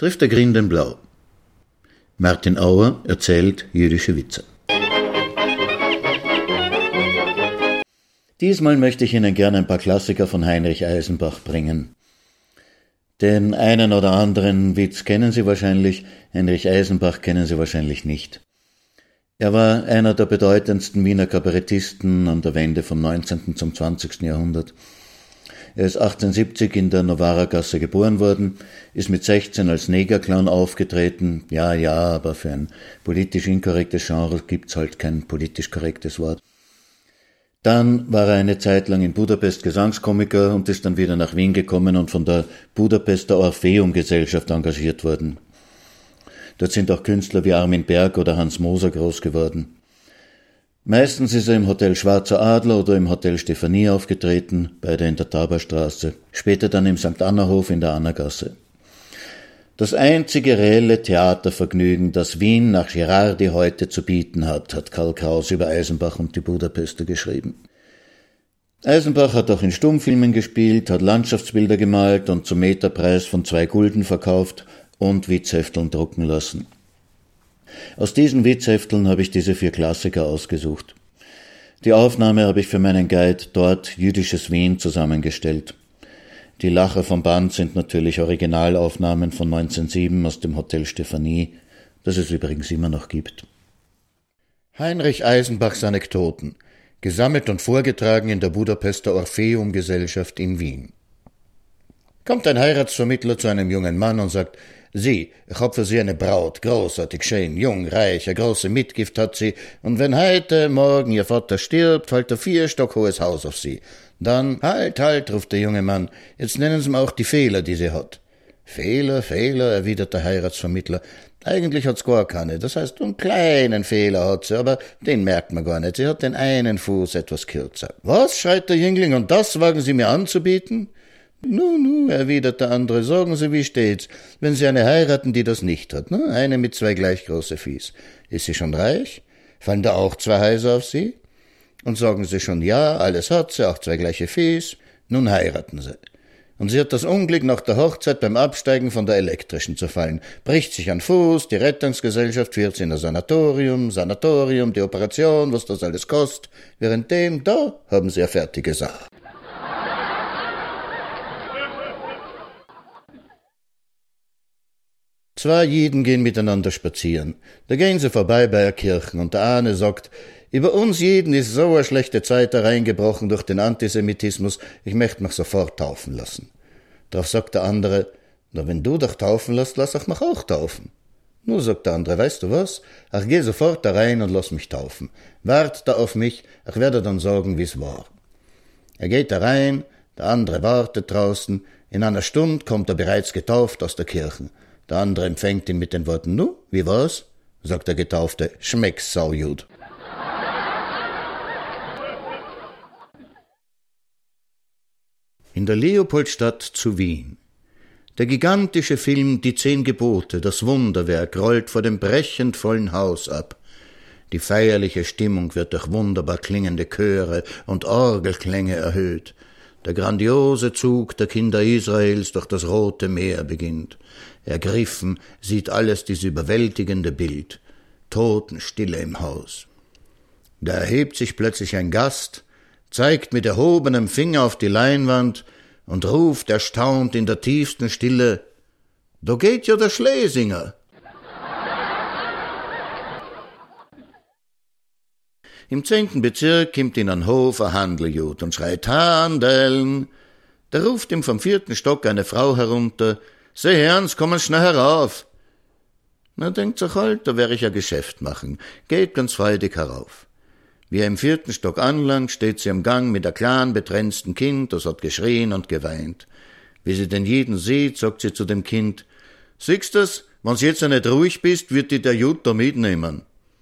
trifft der Grün den Blau. Martin Auer erzählt jüdische Witze. Diesmal möchte ich Ihnen gerne ein paar Klassiker von Heinrich Eisenbach bringen. Den einen oder anderen Witz kennen Sie wahrscheinlich, Heinrich Eisenbach kennen Sie wahrscheinlich nicht. Er war einer der bedeutendsten Wiener Kabarettisten an der Wende vom 19. zum 20. Jahrhundert. Er ist 1870 in der Novara-Gasse geboren worden, ist mit 16 als Negerclown aufgetreten. Ja, ja, aber für ein politisch inkorrektes Genre gibt's halt kein politisch korrektes Wort. Dann war er eine Zeit lang in Budapest Gesangskomiker und ist dann wieder nach Wien gekommen und von der Budapester Orpheum-Gesellschaft engagiert worden. Dort sind auch Künstler wie Armin Berg oder Hans Moser groß geworden. Meistens ist er im Hotel Schwarzer Adler oder im Hotel Stephanie aufgetreten, beide in der Taberstraße, später dann im St. Anna-Hof in der Annagasse. Das einzige reelle Theatervergnügen, das Wien nach Girardi heute zu bieten hat, hat Karl Kraus über Eisenbach und die Budapester geschrieben. Eisenbach hat auch in Stummfilmen gespielt, hat Landschaftsbilder gemalt und zum Meterpreis von zwei Gulden verkauft und Witzhefteln drucken lassen. Aus diesen Witzhefteln habe ich diese vier Klassiker ausgesucht. Die Aufnahme habe ich für meinen Guide dort Jüdisches Wien zusammengestellt. Die Lacher vom Band sind natürlich Originalaufnahmen von 1907 aus dem Hotel Stephanie, das es übrigens immer noch gibt. Heinrich Eisenbachs Anekdoten, gesammelt und vorgetragen in der Budapester Orpheum-Gesellschaft in Wien. Kommt ein Heiratsvermittler zu einem jungen Mann und sagt, Sie, ich hab für Sie eine Braut, großartig schön, jung, reich, eine große Mitgift hat sie, und wenn heute Morgen Ihr Vater stirbt, fällt ein vier Stock hohes Haus auf Sie. Dann, halt, halt, ruft der junge Mann, jetzt nennen Sie mir auch die Fehler, die sie hat. Fehler, Fehler, erwidert der Heiratsvermittler. Eigentlich hat's gar keine. Das heißt, einen kleinen Fehler hat sie, aber den merkt man gar nicht. Sie hat den einen Fuß etwas kürzer. Was? schreit der Jüngling, und das wagen Sie mir anzubieten? Nu, nu, erwidert der andere, sagen Sie, wie steht's, wenn Sie eine heiraten, die das nicht hat, ne? Eine mit zwei gleich große Fies. Ist sie schon reich? Fallen da auch zwei Häuser auf Sie? Und sagen sie schon ja, alles hat sie, auch zwei gleiche Fies, nun heiraten sie. Und sie hat das Unglück, nach der Hochzeit beim Absteigen von der elektrischen zu fallen. Bricht sich an Fuß, die Rettungsgesellschaft führt sie in ein Sanatorium, Sanatorium, die Operation, was das alles kostet. Währenddem, da haben sie eine fertige Sache. Zwei Jiden gehen miteinander spazieren. Da gehen sie vorbei bei der Kirche und der eine sagt, über uns jeden ist so eine schlechte Zeit hereingebrochen durch den Antisemitismus, ich möchte mich sofort taufen lassen. Darauf sagt der andere, na wenn du dich taufen lässt, lass ich mich auch taufen. Nur sagt der andere, weißt du was? Ach, geh sofort da rein und lass mich taufen. Wart da auf mich, ich werde dann sagen, wie's war. Er geht da rein, der andere wartet draußen, in einer Stunde kommt er bereits getauft aus der Kirche. Der andere empfängt ihn mit den Worten, nu, wie war's? sagt der Getaufte, schmeckt's saujud. in der Leopoldstadt zu Wien. Der gigantische Film Die Zehn Gebote, das Wunderwerk, rollt vor dem brechend vollen Haus ab. Die feierliche Stimmung wird durch wunderbar klingende Chöre und Orgelklänge erhöht. Der grandiose Zug der Kinder Israels durch das Rote Meer beginnt. Ergriffen sieht alles dies überwältigende Bild. Totenstille im Haus. Da erhebt sich plötzlich ein Gast, zeigt mit erhobenem Finger auf die Leinwand und ruft erstaunt in der tiefsten Stille Da geht ja der Schlesinger. Im zehnten Bezirk kommt in ein Hof ein Handeljud und schreit Handeln. Da ruft ihm vom vierten Stock eine Frau herunter, Seh Herrns, kommen schnell herauf. Na, denkt sich halt, da wär ich ja Geschäft machen. Geht ganz freudig herauf. Wie er im vierten Stock anlangt, steht sie am Gang mit der kleinen, betränzten Kind, das hat geschrien und geweint. Wie sie den jeden sieht, sagt sie zu dem Kind, Siehst du's, wenn's jetzt nicht ruhig bist, wird dir der Jud da mitnehmen.